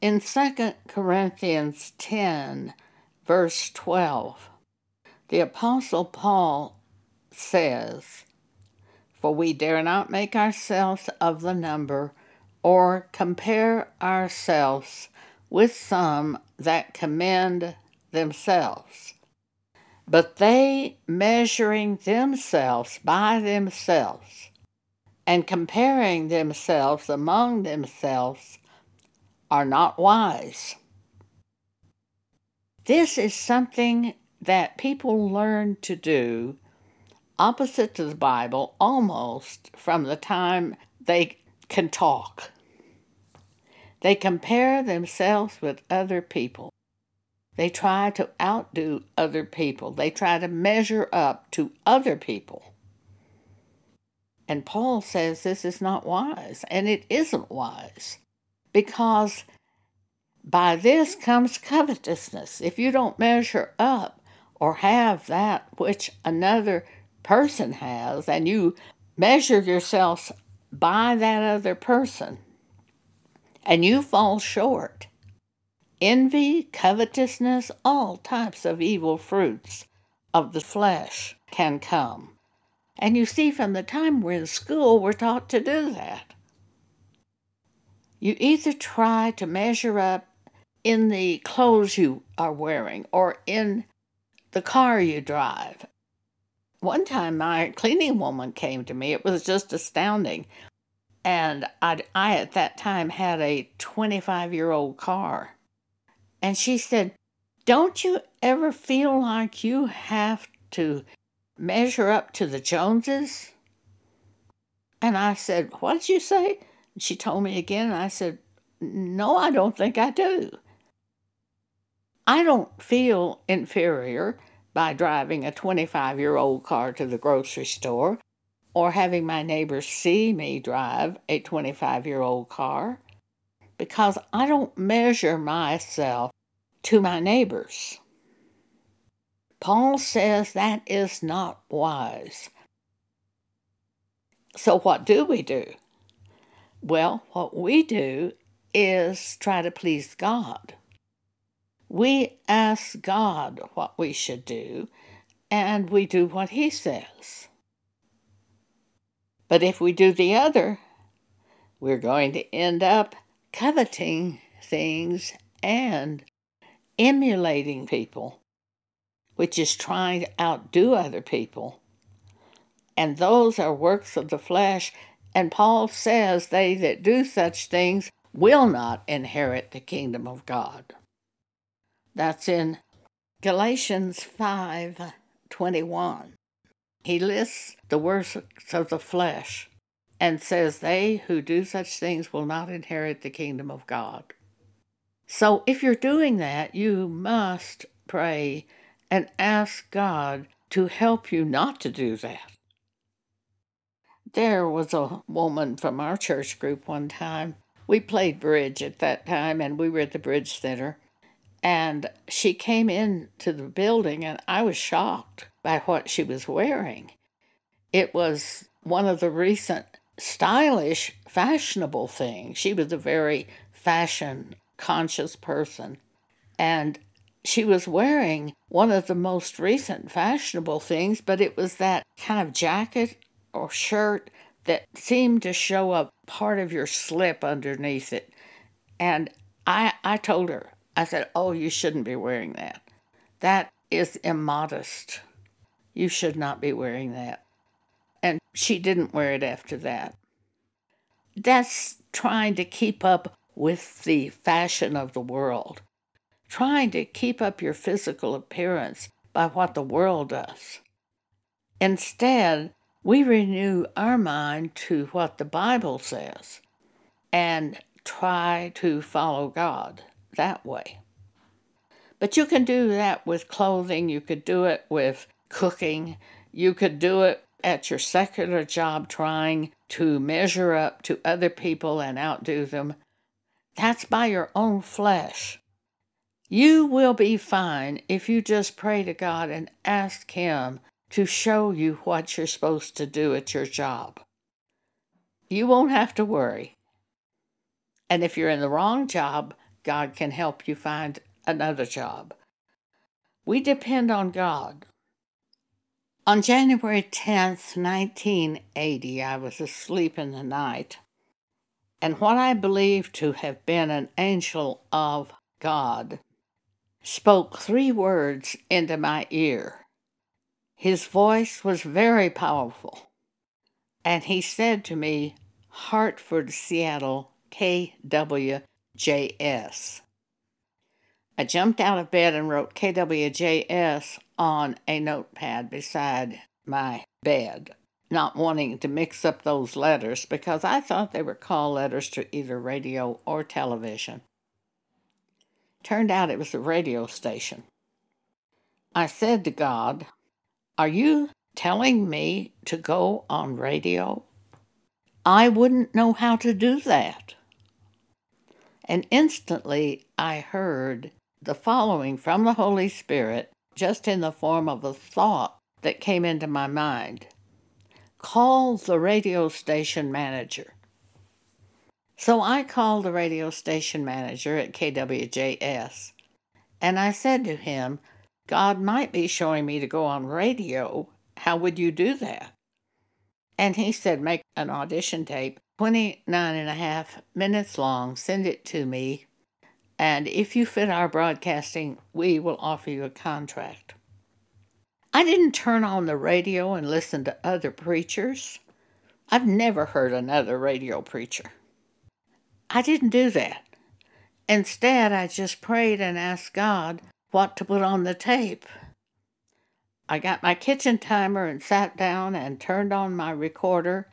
In 2 Corinthians 10, verse 12, the Apostle Paul says, For we dare not make ourselves of the number or compare ourselves with some that commend themselves. But they, measuring themselves by themselves and comparing themselves among themselves, are not wise. This is something that people learn to do opposite to the Bible almost from the time they can talk. They compare themselves with other people. They try to outdo other people. They try to measure up to other people. And Paul says this is not wise, and it isn't wise because by this comes covetousness. If you don't measure up or have that which another person has, and you measure yourselves by that other person, and you fall short, envy, covetousness, all types of evil fruits of the flesh can come. And you see, from the time we're in school, we're taught to do that. You either try to measure up in the clothes you are wearing or in the car you drive. One time, my cleaning woman came to me. It was just astounding. And I, I at that time had a 25 year old car. And she said, Don't you ever feel like you have to measure up to the Joneses? And I said, What did you say? She told me again, and I said, No, I don't think I do. I don't feel inferior by driving a 25 year old car to the grocery store or having my neighbors see me drive a 25 year old car because I don't measure myself to my neighbors. Paul says that is not wise. So, what do we do? Well, what we do is try to please God. We ask God what we should do, and we do what He says. But if we do the other, we're going to end up coveting things and emulating people which is trying to outdo other people. And those are works of the flesh. And Paul says they that do such things will not inherit the kingdom of God. That's in Galatians 5 21. He lists the works of the flesh and says they who do such things will not inherit the kingdom of God. So if you're doing that, you must pray and ask God to help you not to do that. There was a woman from our church group one time. We played bridge at that time, and we were at the Bridge Center. And she came into the building, and I was shocked by what she was wearing. It was one of the recent stylish, fashionable things. She was a very fashion conscious person. And she was wearing one of the most recent fashionable things, but it was that kind of jacket or shirt that seemed to show up part of your slip underneath it. And I, I told her, I said, Oh, you shouldn't be wearing that. That is immodest. You should not be wearing that. And she didn't wear it after that. That's trying to keep up with the fashion of the world trying to keep up your physical appearance by what the world does. Instead, we renew our mind to what the Bible says and try to follow God that way. But you can do that with clothing, you could do it with cooking, you could do it at your secular job trying to measure up to other people and outdo them. That's by your own flesh. You will be fine if you just pray to God and ask Him to show you what you're supposed to do at your job. You won't have to worry. And if you're in the wrong job, God can help you find another job. We depend on God. On January 10th, 1980, I was asleep in the night, and what I believed to have been an angel of God spoke three words into my ear. His voice was very powerful, and he said to me, Hartford, Seattle, KWJS. I jumped out of bed and wrote KWJS on a notepad beside my bed, not wanting to mix up those letters because I thought they were call letters to either radio or television. Turned out it was a radio station. I said to God, Are you telling me to go on radio? I wouldn't know how to do that. And instantly I heard the following from the Holy Spirit, just in the form of a thought that came into my mind Call the radio station manager. So I called the radio station manager at KWJS and I said to him, God might be showing me to go on radio. How would you do that? And he said, Make an audition tape, 29 and a half minutes long, send it to me, and if you fit our broadcasting, we will offer you a contract. I didn't turn on the radio and listen to other preachers. I've never heard another radio preacher. I didn't do that. Instead, I just prayed and asked God what to put on the tape. I got my kitchen timer and sat down and turned on my recorder,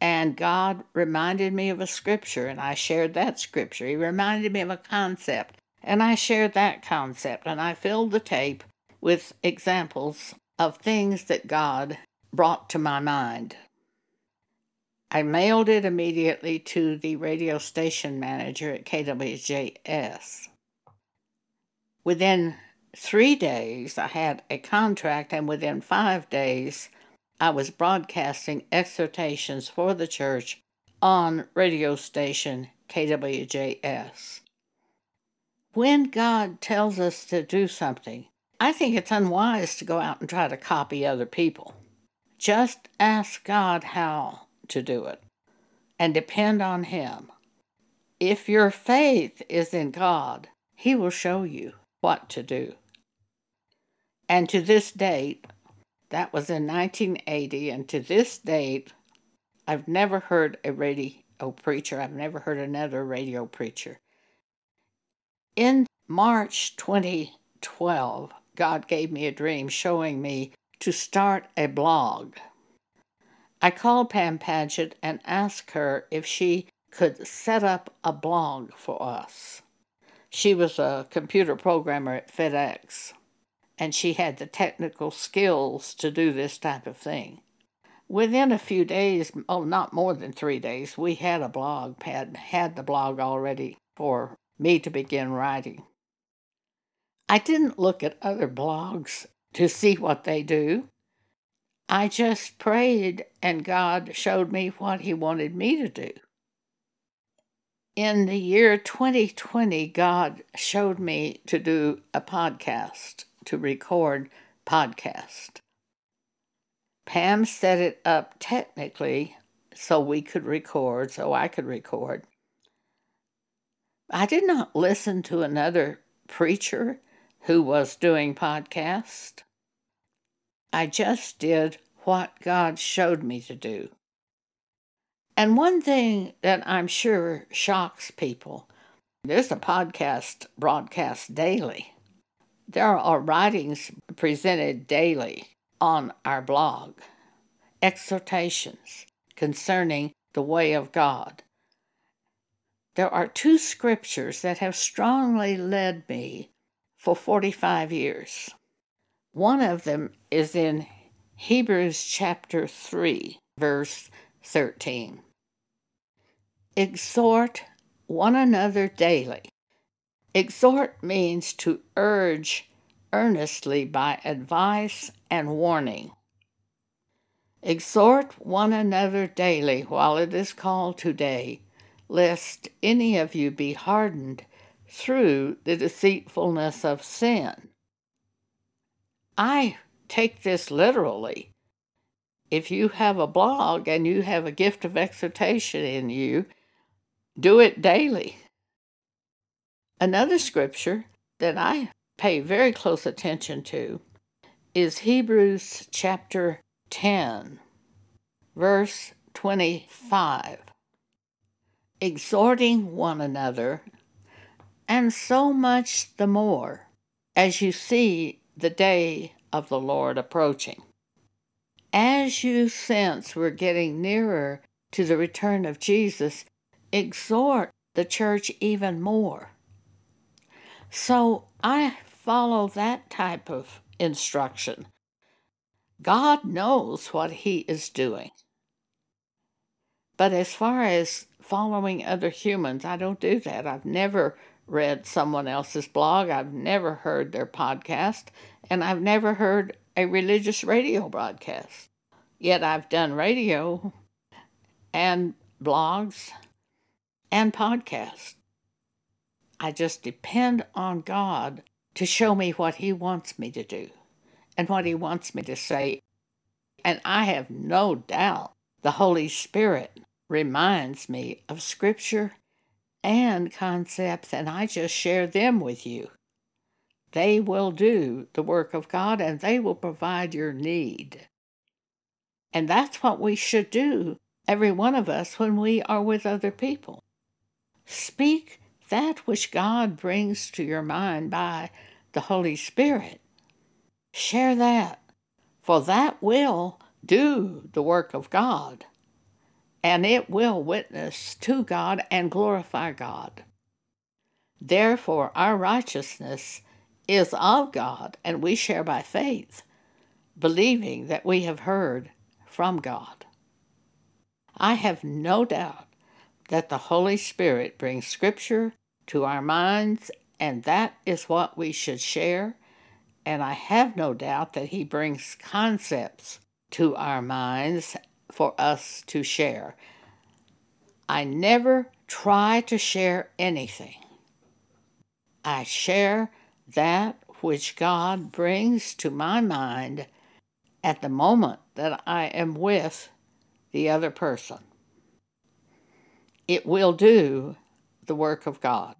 and God reminded me of a scripture, and I shared that scripture. He reminded me of a concept, and I shared that concept, and I filled the tape with examples of things that God brought to my mind. I mailed it immediately to the radio station manager at KWJS. Within three days, I had a contract, and within five days, I was broadcasting exhortations for the church on radio station KWJS. When God tells us to do something, I think it's unwise to go out and try to copy other people. Just ask God how to do it and depend on Him. If your faith is in God, He will show you what to do. And to this date, that was in 1980, and to this date, I've never heard a radio preacher, I've never heard another radio preacher. In March 2012, God gave me a dream showing me to start a blog. I called Pam Paget and asked her if she could set up a blog for us. She was a computer programmer at FedEx, and she had the technical skills to do this type of thing. Within a few days, oh, not more than three days, we had a blog, had, had the blog already for me to begin writing. I didn't look at other blogs to see what they do. I just prayed and God showed me what He wanted me to do. In the year 2020, God showed me to do a podcast, to record podcast. Pam set it up technically so we could record, so I could record. I did not listen to another preacher who was doing podcast. I just did what God showed me to do. And one thing that I'm sure shocks people there's a podcast broadcast daily. There are writings presented daily on our blog, exhortations concerning the way of God. There are two scriptures that have strongly led me for 45 years. One of them is in Hebrews chapter 3, verse 13. Exhort one another daily. Exhort means to urge earnestly by advice and warning. Exhort one another daily while it is called today, lest any of you be hardened through the deceitfulness of sin. I take this literally. If you have a blog and you have a gift of exhortation in you, do it daily. Another scripture that I pay very close attention to is Hebrews chapter 10, verse 25. Exhorting one another, and so much the more as you see the day of the Lord approaching. As you sense we're getting nearer to the return of Jesus, exhort the church even more. So I follow that type of instruction. God knows what He is doing. But as far as following other humans, I don't do that. I've never read someone else's blog, I've never heard their podcast, and I've never heard a religious radio broadcast. Yet I've done radio and blogs and podcasts. I just depend on God to show me what He wants me to do and what He wants me to say. And I have no doubt the Holy Spirit reminds me of Scripture and concepts, and I just share them with you. They will do the work of God and they will provide your need. And that's what we should do, every one of us, when we are with other people. Speak that which God brings to your mind by the Holy Spirit. Share that, for that will do the work of God, and it will witness to God and glorify God. Therefore, our righteousness is of God, and we share by faith, believing that we have heard from God. I have no doubt that the Holy Spirit brings Scripture to our minds, and that is what we should share. And I have no doubt that He brings concepts to our minds for us to share. I never try to share anything. I share that which God brings to my mind at the moment that I am with the other person. It will do the work of God.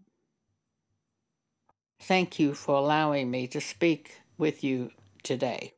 Thank you for allowing me to speak with you today.